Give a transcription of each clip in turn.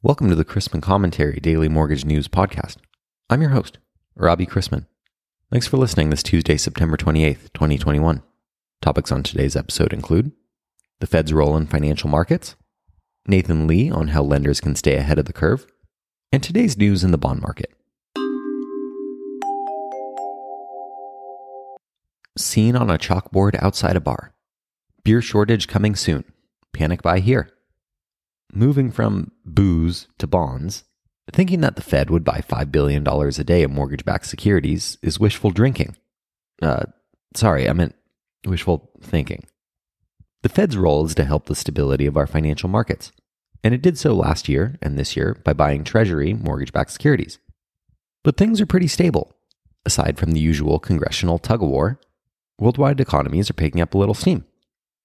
Welcome to the Chrisman Commentary Daily Mortgage News Podcast. I'm your host, Robbie Chrisman. Thanks for listening this Tuesday, September 28th, 2021. Topics on today's episode include the Fed's role in financial markets, Nathan Lee on how lenders can stay ahead of the curve, and today's news in the bond market. Seen on a chalkboard outside a bar. Beer shortage coming soon. Panic buy here moving from booze to bonds, thinking that the Fed would buy $5 billion a day of mortgage backed securities is wishful drinking. Uh, sorry, I meant wishful thinking. The Fed's role is to help the stability of our financial markets, and it did so last year and this year by buying Treasury mortgage backed securities. But things are pretty stable. Aside from the usual congressional tug of war, worldwide economies are picking up a little steam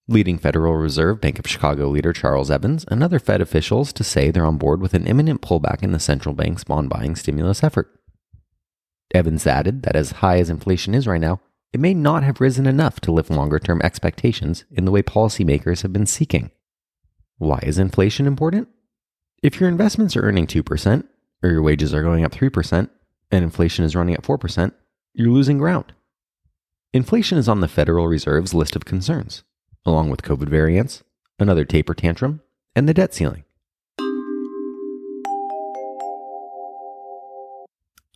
leading Federal Reserve Bank of Chicago leader Charles Evans and other Fed officials to say they're on board with an imminent pullback in the central bank's bond buying stimulus effort. Evans added that as high as inflation is right now, it may not have risen enough to lift longer term expectations in the way policymakers have been seeking. Why is inflation important? If your investments are earning 2%, or your wages are going up 3%, and inflation is running at 4%, you're losing ground. Inflation is on the Federal Reserve's list of concerns, along with COVID variants, another taper tantrum, and the debt ceiling.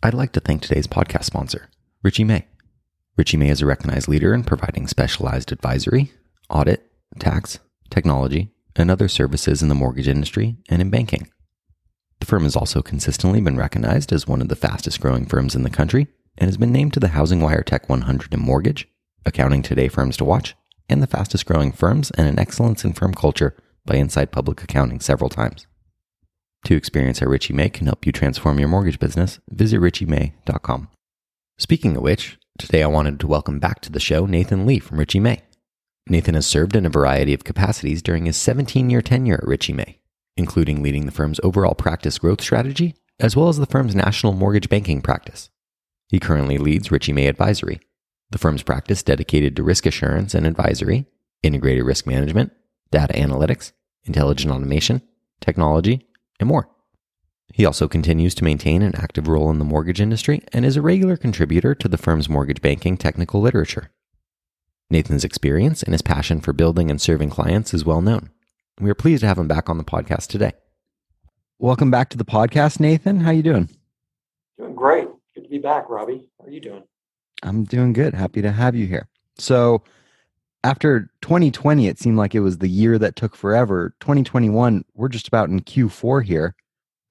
I'd like to thank today's podcast sponsor, Richey May. Richey May is a recognized leader in providing specialized advisory, audit, tax, technology, and other services in the mortgage industry and in banking. The firm has also consistently been recognized as one of the fastest growing firms in the country and has been named to the Housing Wire Tech 100 in mortgage, Accounting Today Firms to Watch, and the fastest growing firms and an excellence in firm culture by Inside Public Accounting several times. To experience how Richey May can help you transform your mortgage business, visit richeymay.com. Speaking of which, today I wanted to welcome back to the show Nathan Lee from Richey May. Nathan has served in a variety of capacities during his 17 year tenure at Richey May, including leading the firm's overall practice growth strategy, as well as the firm's national mortgage banking practice. He currently leads Richey May Advisory, the firm's practice dedicated to risk assurance and advisory, integrated risk management, data analytics, intelligent automation, technology, and more. He also continues to maintain an active role in the mortgage industry and is a regular contributor to the firm's mortgage banking technical literature. Nathan's experience and his passion for building and serving clients is well known. We are pleased to have him back on the podcast today. Welcome back to the podcast, Nathan. How you doing? Doing great. Good to be back, Robbie. How are you doing? I'm doing good. Happy to have you here. So, after 2020, it seemed like it was the year that took forever. 2021, we're just about in Q4 here.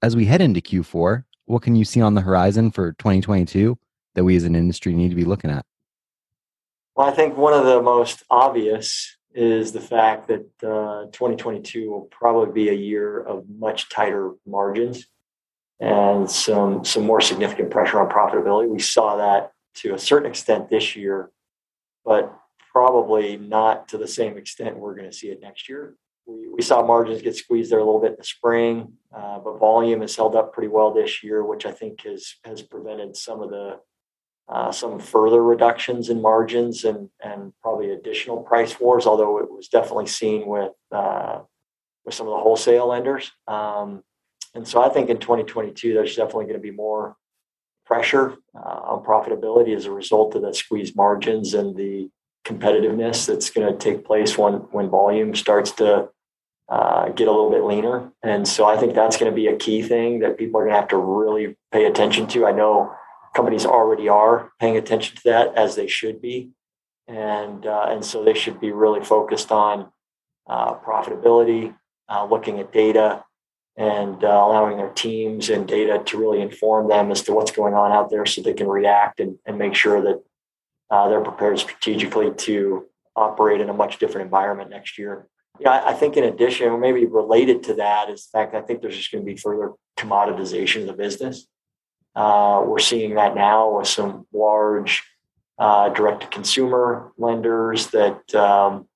As we head into Q4, what can you see on the horizon for 2022 that we as an industry need to be looking at? Well, I think one of the most obvious is the fact that uh, 2022 will probably be a year of much tighter margins and some some more significant pressure on profitability. We saw that to a certain extent this year, but probably not to the same extent we're going to see it next year. We, we saw margins get squeezed there a little bit in the spring, uh, but volume has held up pretty well this year, which I think has has prevented some of the uh, some further reductions in margins and and probably additional price wars. Although it was definitely seen with uh, with some of the wholesale lenders. Um, and so I think in 2022, there's definitely going to be more pressure uh, on profitability as a result of the squeezed margins and the competitiveness that's going to take place when when volume starts to uh, get a little bit leaner. And so I think that's going to be a key thing that people are going to have to really pay attention to. I know companies already are paying attention to that as they should be, and uh, and so they should be really focused on uh, profitability, uh, looking at data, and uh, allowing their teams and data to really inform them as to what's going on out there so they can react and, and make sure that uh, they're prepared strategically to operate in a much different environment next year. Yeah, I, think in addition, or maybe related to that, is the fact I think there's just going to be further commoditization of the business. Uh, we're seeing that now with some large uh, direct to consumer lenders that um,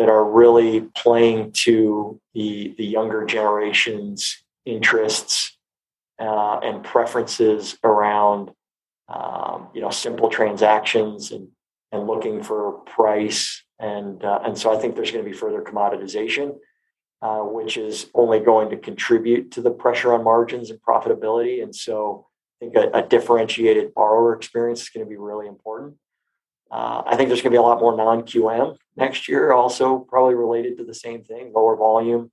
that are really playing to the the younger generation's interests uh, and preferences around um, you know simple transactions and and looking for price and uh, and so I think there's going to be further commoditization uh, which is only going to contribute to the pressure on margins and profitability. And so I think a, a differentiated borrower experience is going to be really important. Uh, I think there's going to be a lot more non QM next year, also probably related to the same thing lower volume,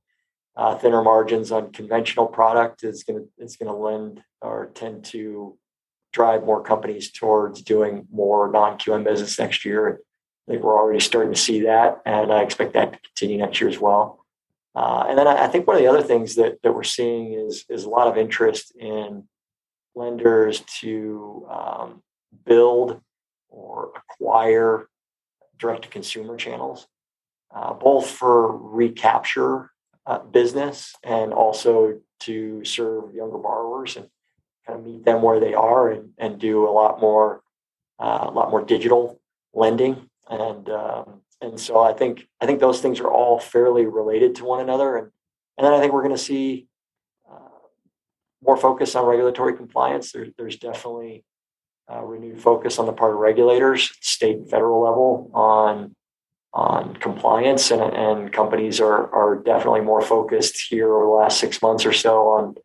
uh, thinner margins on conventional product is going to is going to lend or tend to drive more companies towards doing more non QM business next year. I think we're already starting to see that, and I expect that to continue next year as well. Uh, and then I, I, think one of the other things that, that we're seeing is, is a lot of interest in lenders to um, build or acquire direct to consumer channels, uh, both for recapture uh, business and also to serve younger borrowers and kind of meet them where they are and, and do a lot more uh, a lot more digital lending and um, and so I think I think those things are all fairly related to one another, and and then I think we're going to see uh, more focus on regulatory compliance. There, there's definitely uh, renewed focus on the part of regulators, state and federal level, on on compliance, and and companies are are definitely more focused here over the last six months or so on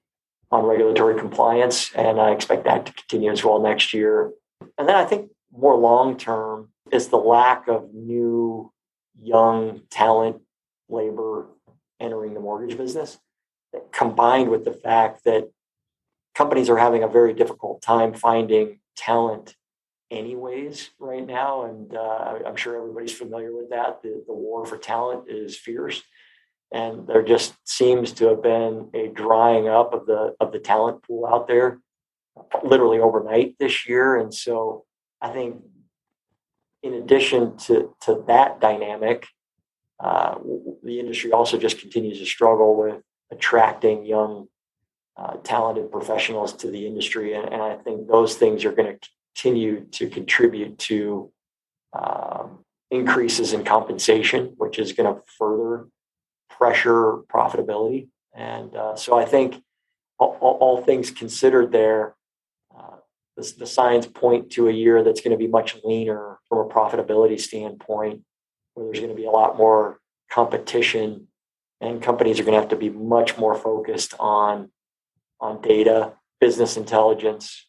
on regulatory compliance, and I expect that to continue as well next year. And then I think more long term is the lack of new young talent labor entering the mortgage business combined with the fact that companies are having a very difficult time finding talent anyways right now and uh, i'm sure everybody's familiar with that the, the war for talent is fierce. And there just seems to have been a drying up of the of the talent pool out there literally overnight this year. And so i think in addition to, to that dynamic, uh, the industry also just continues to struggle with attracting young, uh, talented professionals to the industry. And, and, I think those things are going to continue to contribute to um, increases in compensation, which is going to further pressure profitability. And uh, so I think all, all, things considered there, the, the signs point to a year that's going to be much leaner from a profitability standpoint, where there's going to be a lot more competition, and companies are going to have to be much more focused on on data, business intelligence,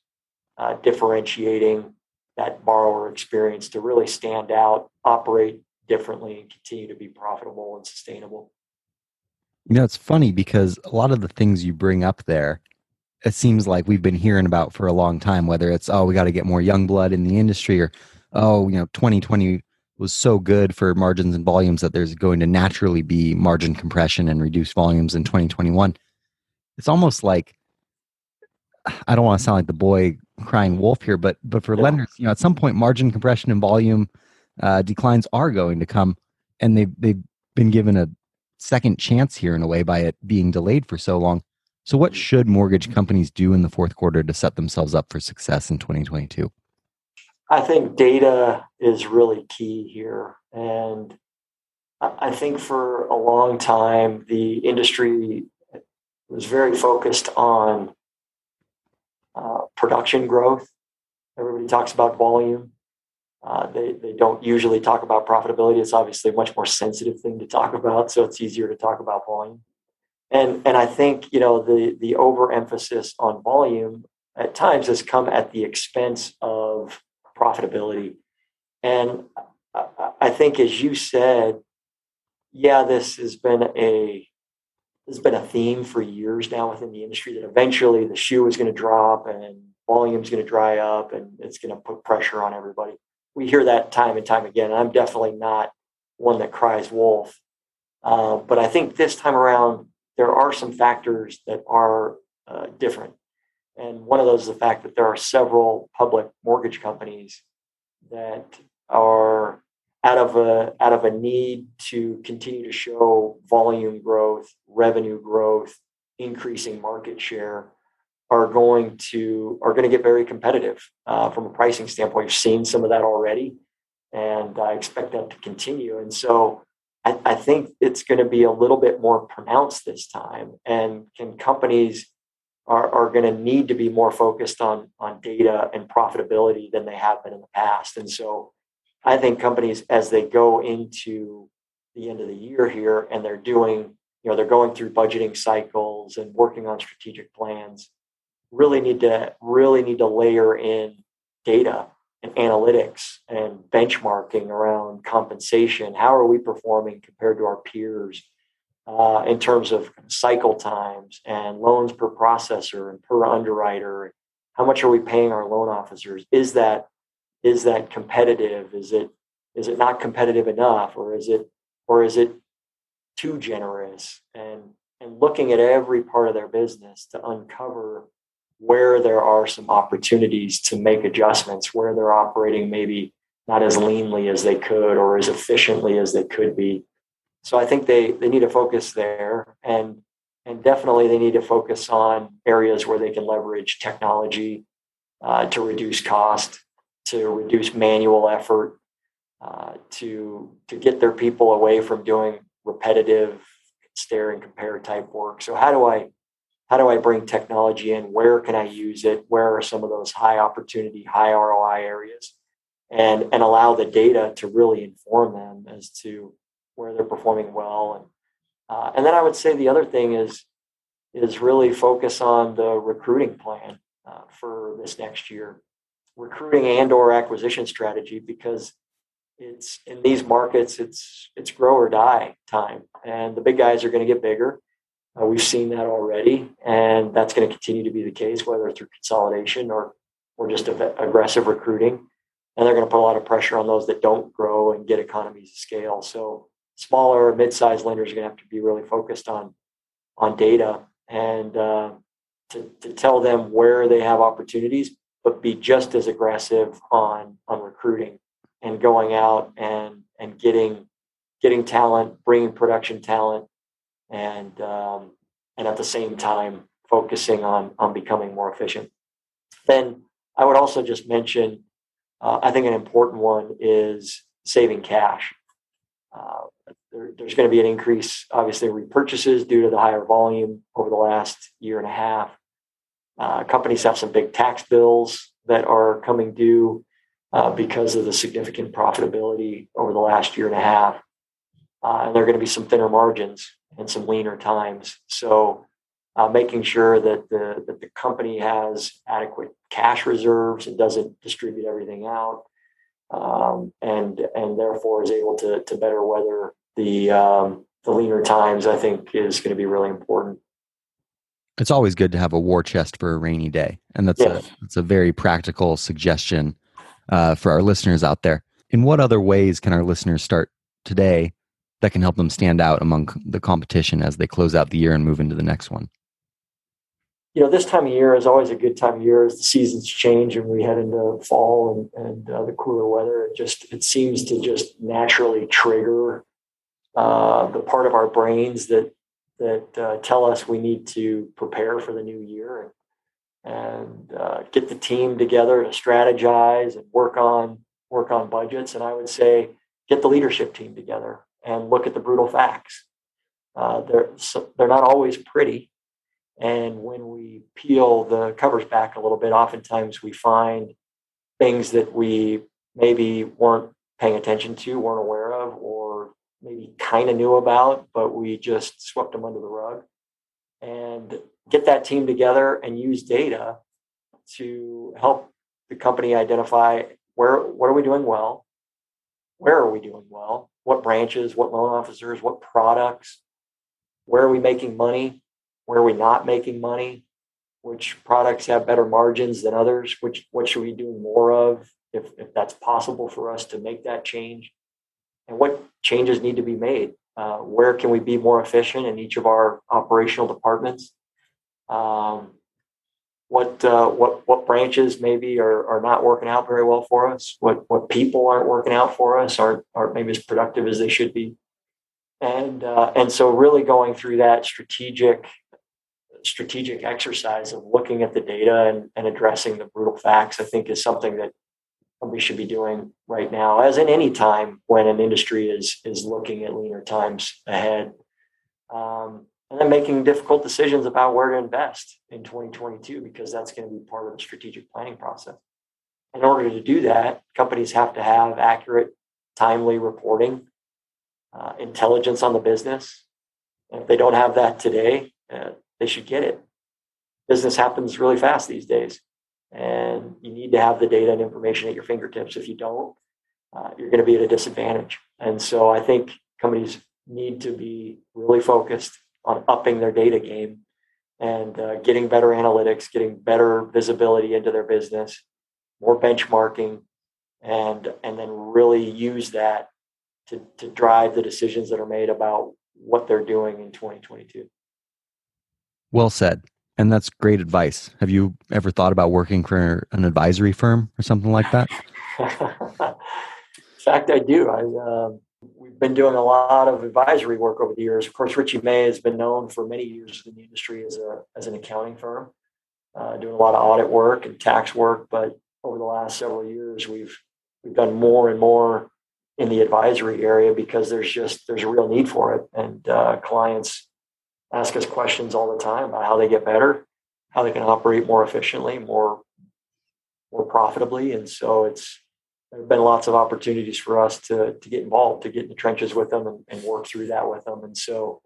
uh, differentiating that borrower experience to really stand out, operate differently, and continue to be profitable and sustainable. You know, it's funny because a lot of the things you bring up there it seems like we've been hearing about for a long time, whether it's, oh, we got to get more young blood in the industry or, oh, you know, 2020 was so good for margins and volumes that there's going to naturally be margin compression and reduced volumes in 2021. It's almost like, I don't want to sound like the boy crying wolf here, but but for yeah. lenders, you know, at some point, margin compression and volume uh, declines are going to come, and they've they've been given a second chance here in a way by it being delayed for so long. So, what should mortgage companies do in the fourth quarter to set themselves up for success in 2022? I think data is really key here. And I think for a long time, the industry was very focused on uh, production growth. Everybody talks about volume. Uh, they, they don't usually talk about profitability. It's obviously a much more sensitive thing to talk about, so it's easier to talk about volume and and I think you know the the overemphasis on volume at times has come at the expense of profitability, and I think as you said, yeah, this has been a has been a theme for years now within the industry that eventually the shoe is going to drop and volume is going to dry up and it's going to put pressure on everybody. We hear that time and time again. And I'm definitely not one that cries wolf. Uh, but I think this time around, there are some factors that are uh, different. And one of those is the fact that there are several public mortgage companies that are of a out of a need to continue to show volume growth, revenue growth, increasing market share, are going to are going to get very competitive uh, from a pricing standpoint. You've seen some of that already, and I expect that to continue. And so I, I think it's going to be a little bit more pronounced this time. And can companies are, are going to need to be more focused on on data and profitability than they have been in the past. And so I think companies as they go into the end of the year here and they're doing you know they're going through budgeting cycles and working on strategic plans really need to really need to layer in data and analytics and benchmarking around compensation. How are we performing compared to our peers uh, in terms of cycle times and loans per processor and per underwriter? How much are we paying our loan officers? Is that is that competitive? Is it is it not competitive enough or is it or is it too generous? And and looking at every part of their business to uncover where there are some opportunities to make adjustments where they're operating maybe not as leanly as they could or as efficiently as they could be. So i think they they need to focus there and and definitely they need to focus on areas where they can leverage technology uh, to reduce cost to reduce manual effort uh, to to get their people away from doing repetitive stare and compare type work. So how do I how do I bring technology in? Where can I use it? Where are some of those high opportunity, high ROI areas? And and allow the data to really inform them as to where they're performing well. And uh, and then I would say the other thing is is really focus on the recruiting plan uh, for this next year, recruiting and or acquisition strategy because it's in these markets it's it's grow or die time. And the big guys are going to get bigger. Uh, we've seen that already and that's going to continue to be the case whether through consolidation or or just aggressive recruiting. And they're going to put a lot of pressure on those that don't grow and get economies of scale. So smaller mid-sized lenders are going to have to be really focused on on data and uh, to, to tell them where they have opportunities but be just as aggressive on on recruiting and going out and and getting getting talent, bringing production talent, and um, and at the same time focusing on on becoming more efficient. Then I would also just mention, uh, I think an important one is saving cash. Uh, there, there's going to be an increase, obviously, in repurchases due to the higher volume over the last year and a half. Uh, companies have some big tax bills that are coming due uh, because of the significant profitability over the last year and a half. Uh, and there are going to be some thinner margins and some leaner times. So, uh, making sure that the that the company has adequate cash reserves and doesn't distribute everything out, um, and and therefore is able to to better weather the um, the leaner times, I think is going to be really important. It's always good to have a war chest for a rainy day, and that's yes. a that's a very practical suggestion uh, for our listeners out there. In what other ways can our listeners start today that can help them stand out among the competition as they close out the year and move into the next one? You know, this time of year is always a good time of year as the seasons change and we head into fall and, and uh, the cooler weather. It just it seems to just naturally trigger uh, the part of our brains that that uh, tell us we need to prepare for the new year and uh, get the team together to strategize and work on work on budgets. And I would say get the leadership team together and look at the brutal facts. Uh, they're so they're not always pretty, and when we peel the covers back a little bit, oftentimes we find things that we maybe weren't paying attention to, weren't aware of, maybe kind of knew about, but we just swept them under the rug. And get that team together and use data to help the company identify where what are we doing well? Where are we doing well? What branches what loan officers what products? Where are we making money? Where are we not making money? Which products have better margins than others? Which what should we do more of if, if that's possible for us to make that change and what changes need to be made. Uh, where can we be more efficient in each of our operational departments? Um, what uh, what what branches maybe are, are not working out very well for us, what what people aren't working out for us, aren't aren't maybe as productive as they should be, and uh, and so really going through that strategic strategic exercise of looking at the data and, and addressing the brutal facts, I think is something that we should be doing right now, as in any time when an industry is is looking at leaner times ahead. Um, and then making difficult decisions about where to invest in 2022 because that's going to be part of the strategic planning process. In order to do that, companies have to have accurate, timely reporting, uh, intelligence on the business, And if they don't have that today, uh, they should get it. Business happens really fast these days, and you need to have the data and information at your fingertips. If you don't, uh, you're going to be at a disadvantage. And so I think companies need to be really focused on upping their data game and uh, getting better analytics, getting better visibility into their business, more benchmarking, and and then really use that to, to drive the decisions that are made about what they're doing in 2022. Well said. And that's great advice. Have you ever thought about working for an advisory firm or something like that? in fact, I do. I, uh, we've been doing a lot of advisory work over the years. Of course, Richey May has been known for many years in the industry as a as an accounting firm, uh, doing a lot of audit work and tax work. But over the last several years, we've we've done more and more in the advisory area because there's just there's a real need for it, and uh, clients ask us questions all the time about how they get better, how they can operate more efficiently, more more profitably, and so it's there have been lots of opportunities for us to to get involved, to get in the trenches with them, and, and work through that with them, and so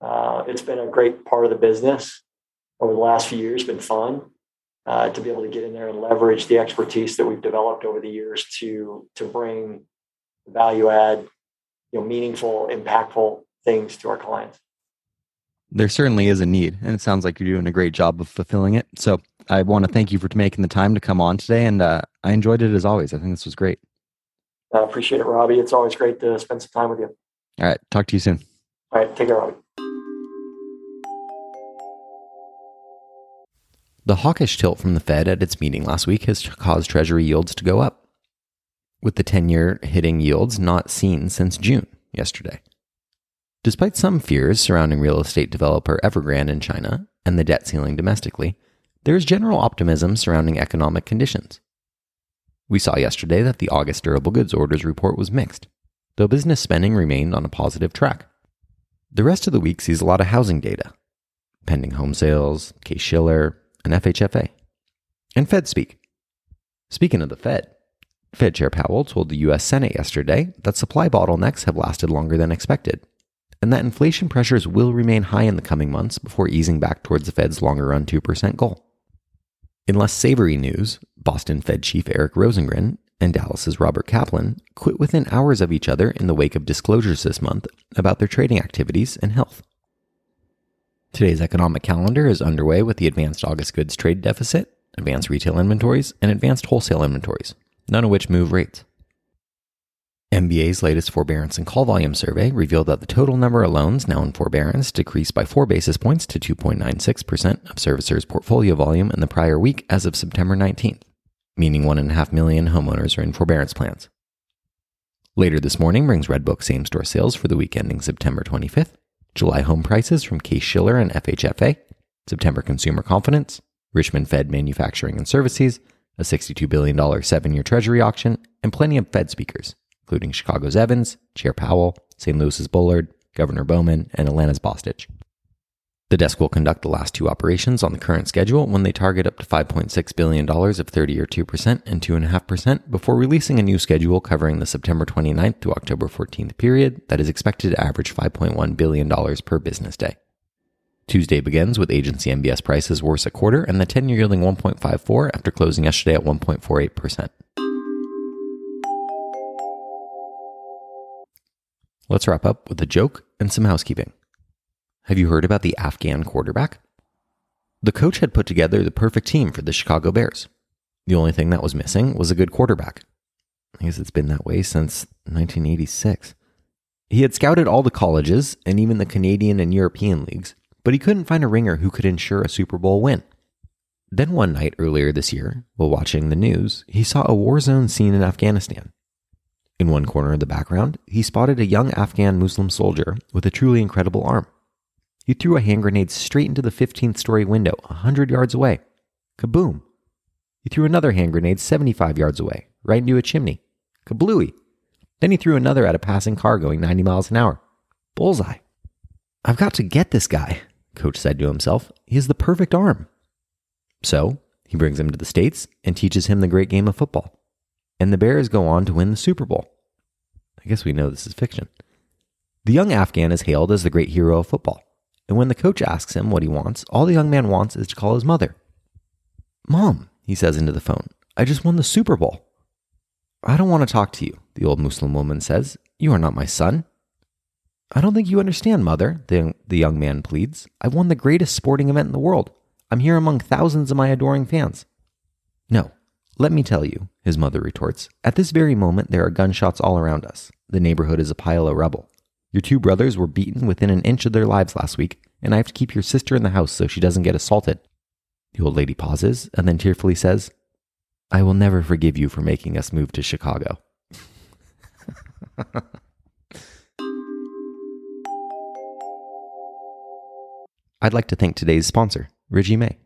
uh, it's been a great part of the business over the last few years. Been fun. Uh, to be able to get in there and leverage the expertise that we've developed over the years to to bring value add, you know, meaningful, impactful things to our clients. There certainly is a need, and it sounds like you're doing a great job of fulfilling it. So I want to thank you for making the time to come on today, and uh, I enjoyed it as always. I think this was great. I appreciate it, Robbie. It's always great to spend some time with you. All right, talk to you soon. All right, take care, Robbie. The hawkish tilt from the Fed at its meeting last week has caused Treasury yields to go up with the 10 year hitting yields not seen since June yesterday. Despite some fears surrounding real estate developer Evergrande in China and the debt ceiling domestically, there is general optimism surrounding economic conditions. We saw yesterday that the August durable goods orders report was mixed, though business spending remained on a positive track. The rest of the week sees a lot of housing data pending home sales, Case Shiller, and FHFA. And Fed speak. Speaking of the Fed, Fed Chair Powell told the U.S. Senate yesterday that supply bottlenecks have lasted longer than expected, and that inflation pressures will remain high in the coming months before easing back towards the Fed's longer run 2% goal. In less savory news, Boston Fed Chief Eric Rosengren and Dallas's Robert Kaplan quit within hours of each other in the wake of disclosures this month about their trading activities and health. Today's economic calendar is underway with the advanced August goods trade deficit, advanced retail inventories, and advanced wholesale inventories none of which move rates. MBA's latest forbearance and call volume survey revealed that the total number of loans now in forbearance decreased by 4 basis points to 2.96% of servicers' portfolio volume in the prior week as of September 19th, meaning 1.5 million homeowners are in forbearance plans. Later this morning brings Redbook same store sales for the week ending September 25th, July home prices from Case Shiller and FHFA, September consumer confidence, Richmond Fed manufacturing and services, a $62 billion seven year Treasury auction, and plenty of Fed speakers, including Chicago's Evans, Chair Powell, St. Louis's Bullard, Governor Bowman, and Atlanta's Bostic. The desk will conduct the last two operations on the current schedule when they target up to $5.6 billion of 30 or 2% and 2.5% before releasing a new schedule covering the September 29th to October 14th period that is expected to average $5.1 billion per business day. Tuesday begins with agency MBS prices worse a quarter and the 10 year yielding 1.54 after closing yesterday at 1.48%. Let's wrap up with a joke and some housekeeping. Have you heard about the Afghan quarterback? The coach had put together the perfect team for the Chicago Bears. The only thing that was missing was a good quarterback. I guess it's been that way since 1986. He had scouted all the colleges and even the Canadian and European leagues but he couldn't find a ringer who could ensure a Super Bowl win. Then one night earlier this year, while watching the news, he saw a war zone scene in Afghanistan. In one corner of the background, he spotted a young Afghan Muslim soldier with a truly incredible arm. He threw a hand grenade straight into the 15th story window, a 100 yards away. Kaboom! He threw another hand grenade 75 yards away, right into a chimney. Kablooey! Then he threw another at a passing car going 90 miles an hour. Bullseye! I've got to get this guy, Coach said to himself, he has the perfect arm. So he brings him to the States and teaches him the great game of football. And the Bears go on to win the Super Bowl. I guess we know this is fiction. The young Afghan is hailed as the great hero of football. And when the coach asks him what he wants, all the young man wants is to call his mother. Mom, he says into the phone, I just won the Super Bowl. I don't want to talk to you, the old Muslim woman says. You are not my son. I don't think you understand, mother, the, the young man pleads. I've won the greatest sporting event in the world. I'm here among thousands of my adoring fans. No, let me tell you, his mother retorts. At this very moment, there are gunshots all around us. The neighborhood is a pile of rubble. Your two brothers were beaten within an inch of their lives last week, and I have to keep your sister in the house so she doesn't get assaulted. The old lady pauses and then tearfully says, I will never forgive you for making us move to Chicago. I'd like to thank today's sponsor, Richey May.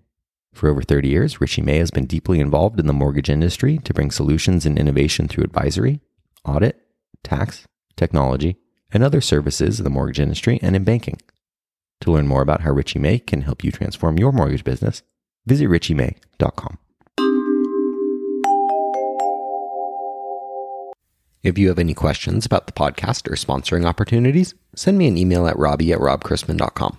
For over 30 years, Richey May has been deeply involved in the mortgage industry to bring solutions and innovation through advisory, audit, tax, technology, and other services in the mortgage industry and in banking. To learn more about how Richey May can help you transform your mortgage business, visit richeymay.com. If you have any questions about the podcast or sponsoring opportunities, send me an email at robbie at robchrisman.com.